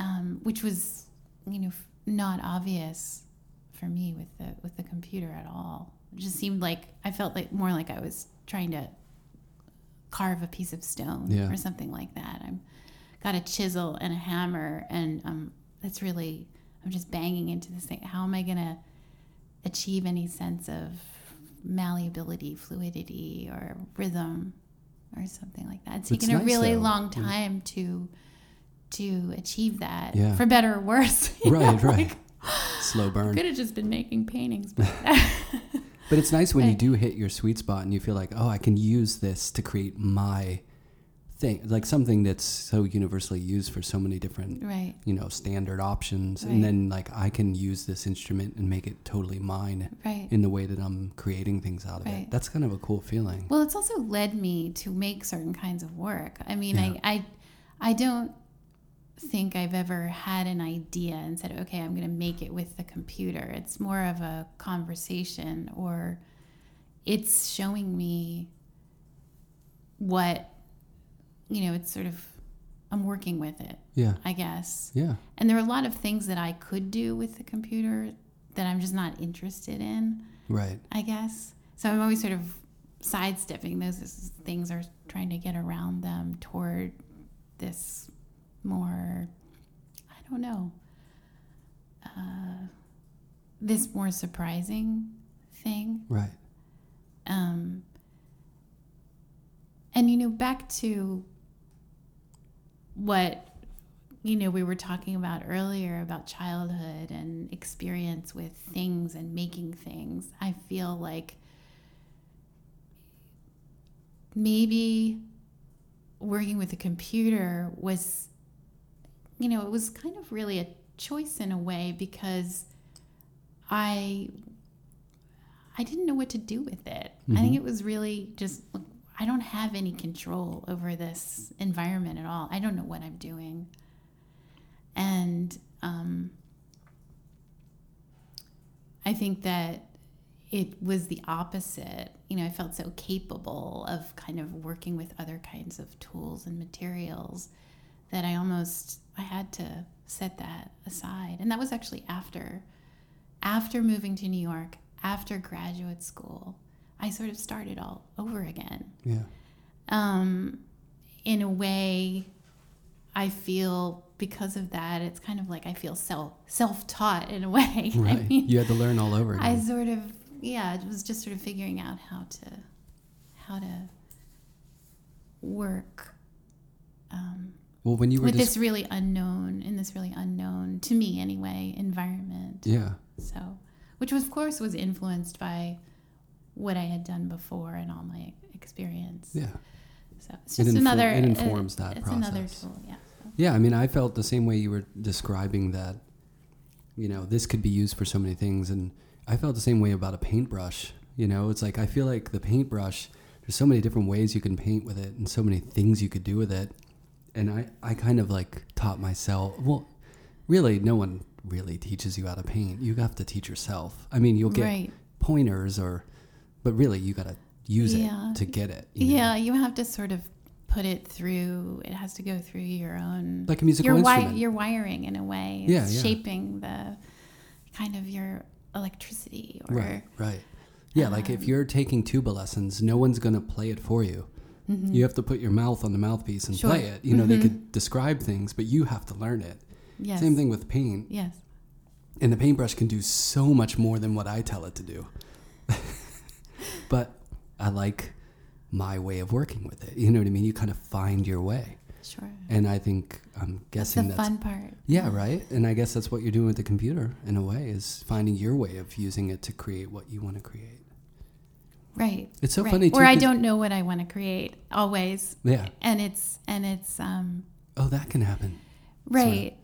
um, which was you know not obvious for me with the with the computer at all. It just seemed like I felt like more like I was trying to carve a piece of stone Yeah. or something like that. I'm got a chisel and a hammer, and um, that's really I'm just banging into this thing. How am I gonna achieve any sense of malleability, fluidity, or rhythm, or something like that? It's It's taken a really though. long Yeah. time to to achieve that, Yeah. for better or worse. Right, know, right. like, Slow burn. could have just been making paintings. But But it's nice when you do hit your sweet spot and you feel like, oh, I can use this to create my thing, like something that's so universally used for so many different, right, you know, standard options. Right. And then like I can use this instrument and make it totally mine right. in the way that I'm creating things out of Right. it. That's kind of a cool feeling. Well, it's also led me to make certain kinds of work. I mean, Yeah. I, I, I don't think I've ever had an idea and said, okay, I'm going to make it with the computer. It's more of a conversation, or it's showing me what, you know, it's sort of, I'm working with it, Yeah. I guess. Yeah. And there are a lot of things that I could do with the computer that I'm just not interested in. Right. I guess. So I'm always sort of sidestepping those things or trying to get around them toward this more, I don't know, uh, this more surprising thing. Right. Um, and you know, back to what you know we were talking about earlier about childhood and experience with things and making things. I feel like maybe working with a computer was you know, it was kind of really a choice in a way because I I didn't know what to do with it. I think it was really just look, I don't have any control over this environment at all. I don't know what I'm doing. And um, I think that it was the opposite. You know, I felt so capable of kind of working with other kinds of tools and materials that I almost I had to set that aside. And that was actually after after moving to New York, after graduate school. I sort of started all over again. Yeah. Um, in a way, I feel because of that, it's kind of like I feel self self taught in a way. Right. I mean, you had to learn all over again. I sort of yeah, it was just sort of figuring out how to how to work um, well, when you were with just this really unknown in this really unknown to me anyway environment. yeah, So, which was, of course was influenced by what I had done before and all my experience. yeah, So it's It just infor- another. it uh, informs that It's another process. tool. Yeah. So, yeah. I mean, I felt the same way you were describing that. You know, this could be used for so many things, and I felt the same way about a paintbrush. You know, it's like I feel like the paintbrush. There's so many different ways you can paint with it, and so many things you could do with it. And I, I kind of like taught myself. Well, really, no one really teaches you how to paint. You have to teach yourself. I mean, you'll get right. pointers or, but really, you got to use Yeah. it to get it. you know? Yeah, you have to sort of put it through. It has to go through your own. like a musical your wi- instrument. your wiring in a way. Yeah, It's yeah. shaping the kind of your electricity or Right, right. Yeah, like if Um, you're taking tuba lessons, no one's going to play it for you. Mhm. You have to put your mouth on the mouthpiece and Sure. play it. You know, they Mhm. could describe things, but you have to learn it. yes. Same thing with paint. Yes. And the paintbrush can do so much more than what I tell it to do. but I like my way of working with it. You know what I mean? You kind of find your way. Sure. And I think I'm That's guessing the that's, fun part. Yeah, right. And I guess that's what you're doing with the computer in a way is finding your way of using it to create what you want to create. Right. It's so right. funny too. Or I don't know what I want to create always, Yeah. and it's and it's um Oh, that can happen. right.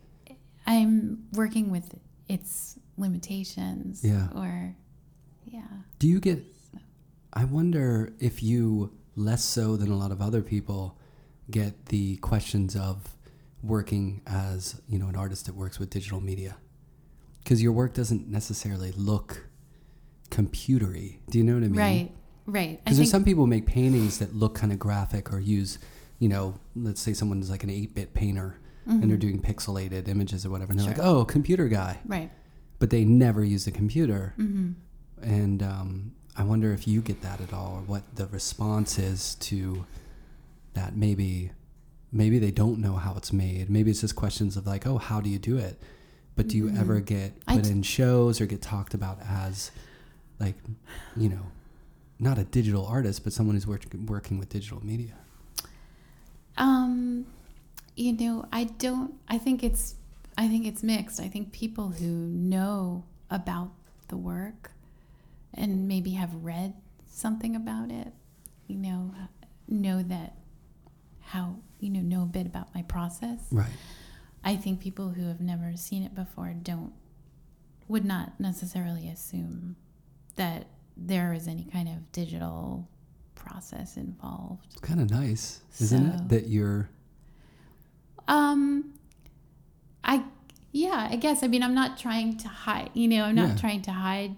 I'm working with its limitations. Yeah. Or yeah. Do you get? I wonder if you less so than a lot of other people get the questions of working as you know an artist that works with digital media because your work doesn't necessarily look computery. Do you know what I mean? Right. Right. Because there's think some people make paintings that look kind of graphic or use, you know, let's say someone's like an 8-bit painter and they're Mhm. doing pixelated images or whatever, and they're Sure. like, "Oh, computer guy," right. but they never use a computer. hmm And um, I wonder if you get that at all, or what the response is to that. Maybe, maybe they don't know how it's made. Maybe it's just questions of like, "Oh, how do you do it?" But do you Mhm. ever get put t- in shows or get talked about as, like, you know, not a digital artist, but someone who's work, working with digital media? Um, you know, I don't. I think it's. I think it's mixed. I think people who know about the work and maybe have read something about it, you know, know that how you know know a bit about my process. Right. I think people who have never seen it before don't would not necessarily assume that there is any kind of digital process involved. It's kind of nice, isn't it? That you're. Um, I yeah, I guess. I mean, I'm not trying to hide. You know, I'm not Yeah. trying to hide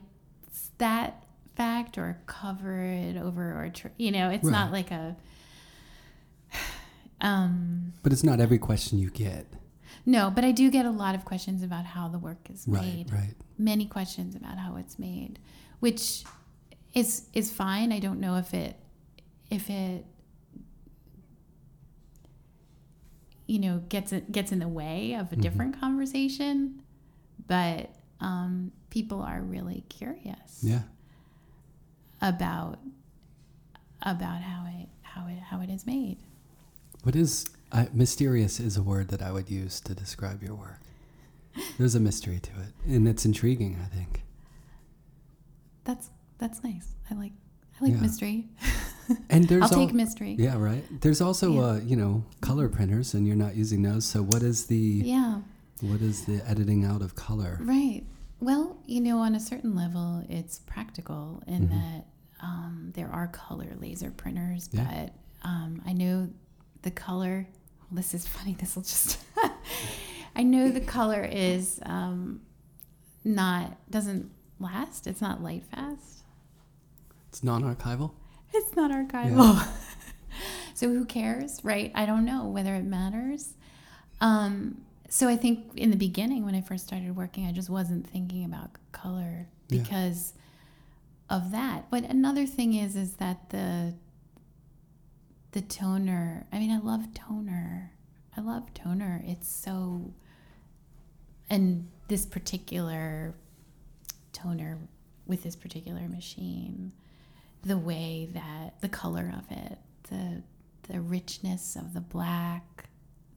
that fact or cover it over or tr- you know, it's not like a. Um, But it's not every question you get. no, but I do get a lot of questions about how the work is Right. made. Right. Many questions about how it's made, which is is fine. I don't know if it if it you know gets it gets in the way of a Mhm. different conversation, but um, people are really curious Yeah. about about how it how it how it is made. What is uh, mysterious is a word that I would use to describe your work. There's a mystery to it, and it's intriguing. I think. That's that's nice. I like I like Yeah. mystery. And there's I'll take mystery. Yeah, right. There's also Yeah. uh, you know color printers, and you're not using those. So what is the Yeah. what is the editing out of color? Right. Well, you know, on a certain level, it's practical in Mhm. that um, there are color laser printers, Yeah. but um, I know the color. Well, this is funny. This will just. I know the color is um, not doesn't last. It's not light fast. It's non-archival. It's not archival. so who cares, right? I don't know whether it matters. Um, so I think in the beginning, when I first started working, I just wasn't thinking about color Yeah. because of that. But another thing is, is that the the toner. I mean, I love toner. I love toner. It's so, and this particular toner with this particular machine the way that the color of it, the the richness of the black,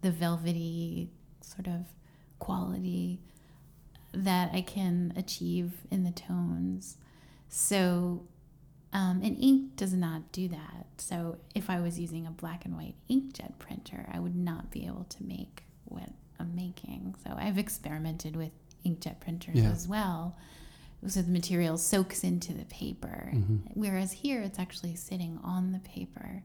the velvety sort of quality that I can achieve in the tones. So, um, and ink does not do that. So, if I was using a black and white inkjet printer, I would not be able to make what I'm making. So, I've experimented with inkjet printers Yeah. as well so the material soaks into the paper. Whereas here, it's actually sitting on the paper,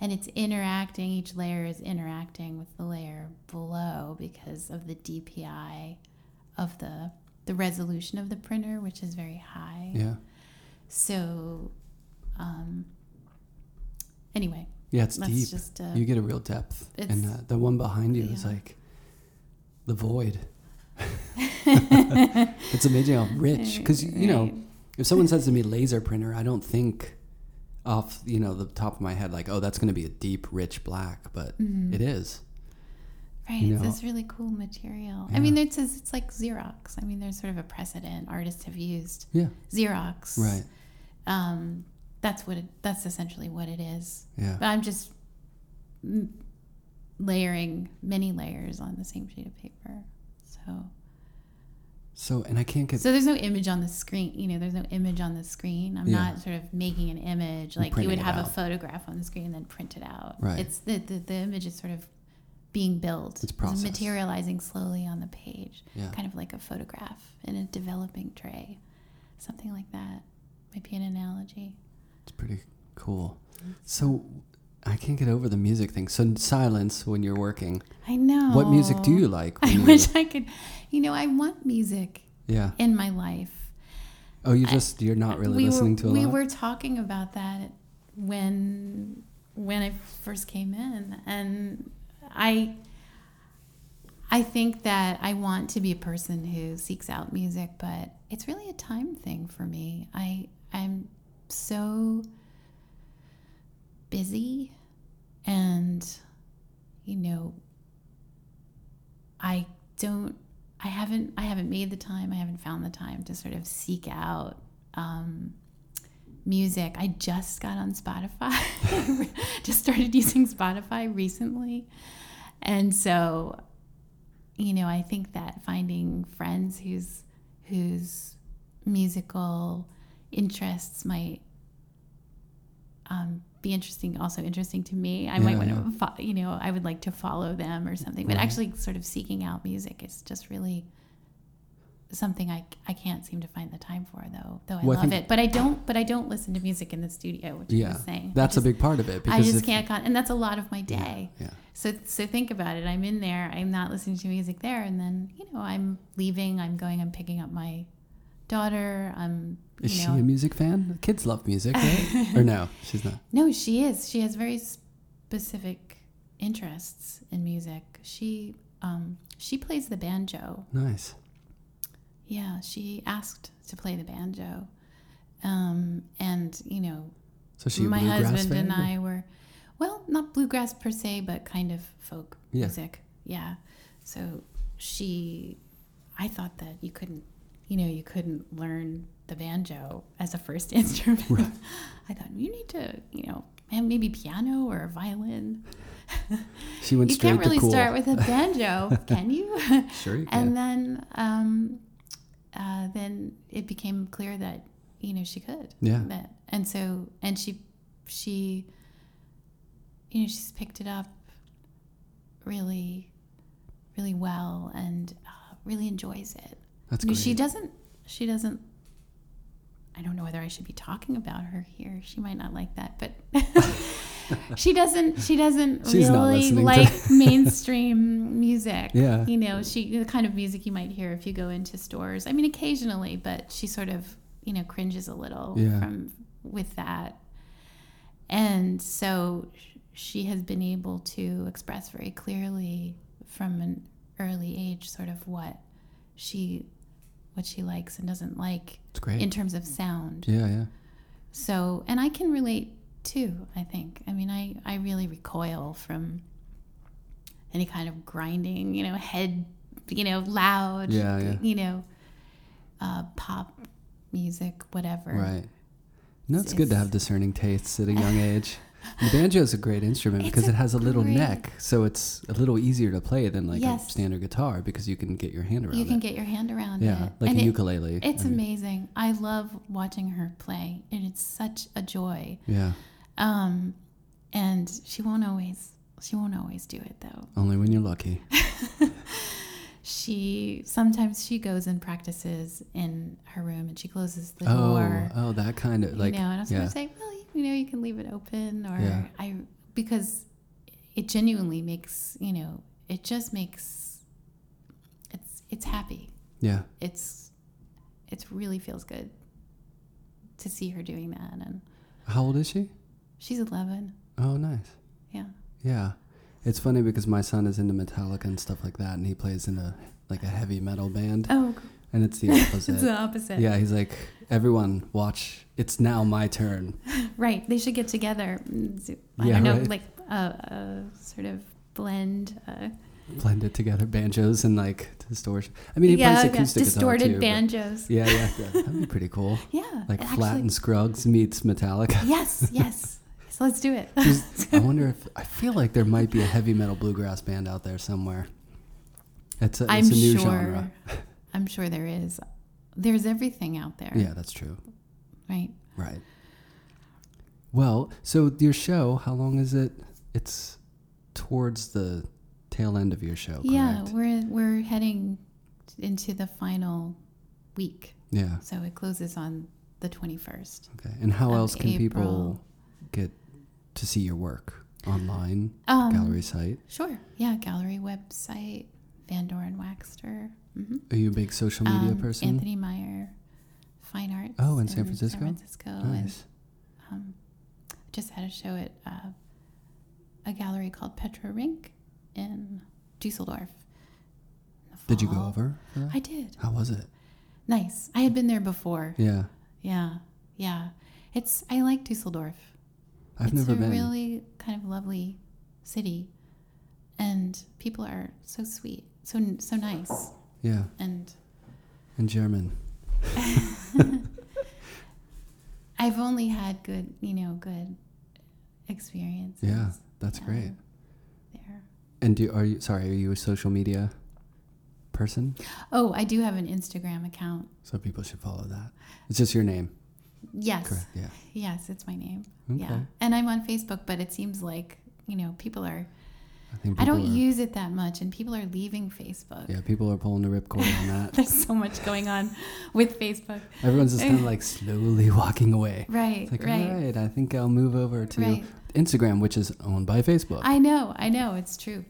and it's interacting. Each layer is interacting with the layer below because of the DPI of the the resolution of the printer, which is very high. Yeah. So, um, anyway, Yeah, it's deep. just uh, you get a real depth, and uh, the one behind you is like the void. it's amazing how rich, because you know, Right. if someone says to me laser printer, I don't think off you know the top of my head like, oh, that's going to be a deep, rich black, but Mhm. it is. Right, you it's this really cool material. Yeah. I mean, it's it's like Xerox. I mean, there's sort of a precedent. Artists have used Yeah. Xerox. Right. Um, that's what it. That's essentially what it is. Yeah. But I'm just layering many layers on the same sheet of paper. So, So, and I can't get. so there's no image on the screen. You know, there's no image on the screen. I'm Yeah. not sort of making an image like you would have a photograph on the screen and then print it out. Right. It's the the, the image is sort of being built. It's processed. materializing slowly on the page, yeah. kind of like a photograph in a developing tray, something like that. Might be an analogy. It's pretty cool. Mm-hmm. So, I can't get over the music thing. So, silence when you're working. I know. What music do you like? I you- wish I could. You know, I want music Yeah. in my life. Oh, you just you're not really we listening were, to a we lot. were talking about that when when I first came in, and I I think that I want to be a person who seeks out music, but it's really a time thing for me. I I'm so busy, and you know, I don't I haven't I haven't made the time. I haven't found the time to sort of seek out um, music. I just got on Spotify. just started using Spotify recently, and so you know I think that finding friends whose whose musical interests might um, be interesting, also interesting to me. I might Yeah, want to, fo- you know, I would like to follow them or something. But Right. actually, sort of seeking out music is just really something I, I can't seem to find the time for, though. Though I Well, love think- it, but I don't. But I don't listen to music in the studio, which I yeah, was saying. That's just, a big part of it. Because I just if- can't, con- and that's a lot of my day. Yeah, So so think about it. I'm in there. I'm not listening to music there, and then you know I'm leaving. I'm going. I'm picking up my daughter. I'm Is she know a music fan? Kids love music, right? or no, she's not. No, she is. She has very specific interests in music. She um, she plays the banjo. Nice. Yeah, she asked to play the banjo, um, and you know, So she my husband and I were, well, not bluegrass per se, but kind of folk Yeah. music. Yeah. So she, I thought that you couldn't, you know, you couldn't learn the banjo as a first instrument. Right. I thought you need to, you know, and maybe piano or a violin. She went you straight can't really to cool. start with a banjo, can you? Sure you can. and then, um, uh, then it became clear that you know she could. Yeah. And so, and she, she, you know, she's picked it up really, really well, and uh, really enjoys it. That's great. She doesn't. She doesn't. I don't know whether I should be talking about her here. She might not like that, but she doesn't. She doesn't She's really like mainstream music. Yeah. you know, she the kind of music you might hear if you go into stores. I mean, occasionally, but she sort of you know cringes a little Yeah. from with that, and so she has been able to express very clearly from an early age sort of what she what she likes and doesn't like It's great. in terms of sound. yeah, yeah. So, and I can relate too, I think. I mean, I, I really recoil from any kind of grinding, you know, head, you know, loud, Yeah, yeah. you know, uh, pop music, whatever. Right. No, it's It's- good to have discerning tastes at a young age. The banjo is a great instrument It's because it has a little great- neck, so it's a little easier to play than like Yes. a standard guitar because you can get your hand around it. You can it. get your hand around yeah, it. like And a it- ukulele. It's I mean, amazing. I love watching her play, and it's such a joy. Yeah, Um, and she won't always, she won't always do it though. only when you're lucky. she sometimes she goes and practices in her room and she closes the Oh, door oh, that kind of like you know and i was yeah, to say well you know you can leave it open or Yeah. i because it genuinely makes you know it just makes it's it's happy yeah. it's it really feels good to see her doing that and How old is she? she's 11 Oh, nice. yeah Yeah, it's funny because my son is into Metallica and stuff like that, and he plays in a like a heavy metal band, oh and it's the opposite. it's the opposite yeah, he's like, everyone watch. It's now my turn. Right. They should get together. Mm, I Yeah, don't know, right. like a, a sort of blend. Uh, blended together banjos and like distortion. I mean, he yeah, plays yeah, acoustic distorted guitar too. banjos. Yeah, yeah, yeah. That'd be pretty cool. Yeah. Like actually- Flatt and Scruggs meets Metallica. Yes, yes. so let's do it. I wonder if I feel like there might be a heavy metal bluegrass band out there somewhere. It's a, it's I'm a new sure. genre. I'm sure there is. There's everything out there. Yeah, that's true. Right. Right. Well, so your show, how long is it? It's towards the tail end of your show, correct? Yeah, we're we're heading into the final week, Yeah. so it closes on the 21st. Okay. And how else can people get to see your work online, Um, gallery site? Sure. Yeah, gallery website, Van Doren Waxter. Hmm Are you a big social media um, person? Anthony Meier, Fine Arts. Oh, in San Francisco? San Francisco, and nice. um, just had a show at uh, a gallery called Petra Rinck in Dusseldorf. in Did you go over? I did. How was it? Nice. I had been there before. Yeah. Yeah, yeah. It's I like Dusseldorf. I've it's never been. It's a really kind of lovely city, and people are so sweet, so so nice, yeah. and In German. I've only had good, you know, good experiences. Yeah, that's um, great. There. And do are you sorry, are you a social media person? Oh, I do have an Instagram account. So people should follow that. It's just your name. Yes. Correct. Yeah. Yes, it's my name. Okay. Yeah. And I'm on Facebook, but it seems like, you know, people are I I don't are- use it that much and people are leaving Facebook. Yeah, people are pulling the ripcord on that. There's so much going on with Facebook. Everyone's just kind of like slowly walking away. Right, It's like, right. all right, I think I'll move over to Right. Instagram, which is owned by Facebook. I know, I know, it's true.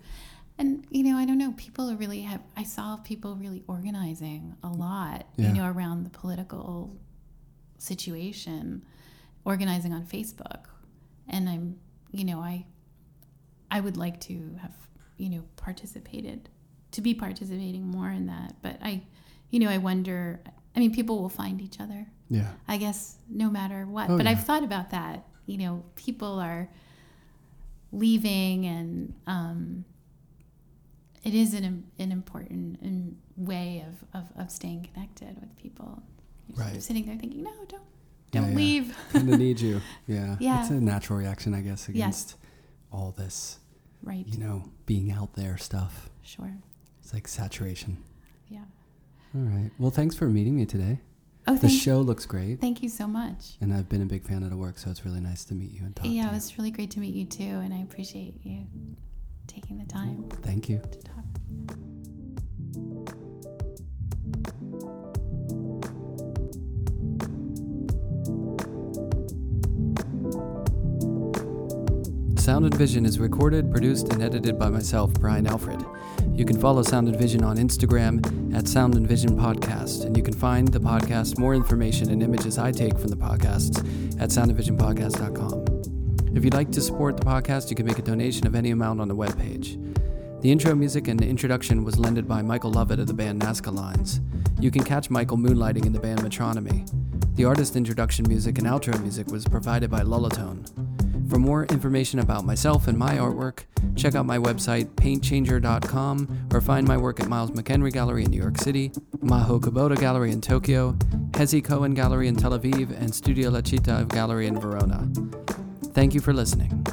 And you know, I don't know, people are really have I saw people really organizing a lot, Yeah. you know, around the political situation, organizing on Facebook. And I'm, you know, I I would like to have, you know, participated to be participating more in that, but I you know, I wonder I mean, people will find each other. yeah. I guess no matter what. Oh, but yeah. I've thought about that. You know, people are leaving and um, it is an, an important um, way of, of, of staying connected with people. You're sort of Right. sitting there thinking, no, don't don't yeah. leave. kind of need you. Yeah. Yeah. It's a natural reaction, I guess, Yes. against all this, right. you know, being out there stuff. Sure. It's like saturation. Yeah. All right. Well, thanks for meeting me today. Oh, The show looks great. thank you so much. And I've been a big fan of the work, so it's really nice to meet you and talk Yeah, it was really great to meet you too, and I appreciate you taking the time Thank you. to talk. Sound and Vision is recorded, produced, and edited by myself, Brian Alfred. You can follow Sound and Vision on Instagram at Sound and Vision Podcast, and you can find the podcast, more information, and images I take from the podcasts at soundandvisionpodcast.com. If you'd like to support the podcast, you can make a donation of any amount on the webpage. The intro music and introduction was lended by Michael Lovett of the band NZCA Lines. You can catch Michael moonlighting in the band Metronomy. The artist introduction music and outro music was provided by Lullatone. For more information about myself and my artwork, check out my website paintchanger.com or find my work at Miles McEnery Gallery in New York City, Maho Kubota Gallery in Tokyo, Hezi Cohen Gallery in Tel Aviv, and Studio La Città Gallery in Verona. Thank you for listening.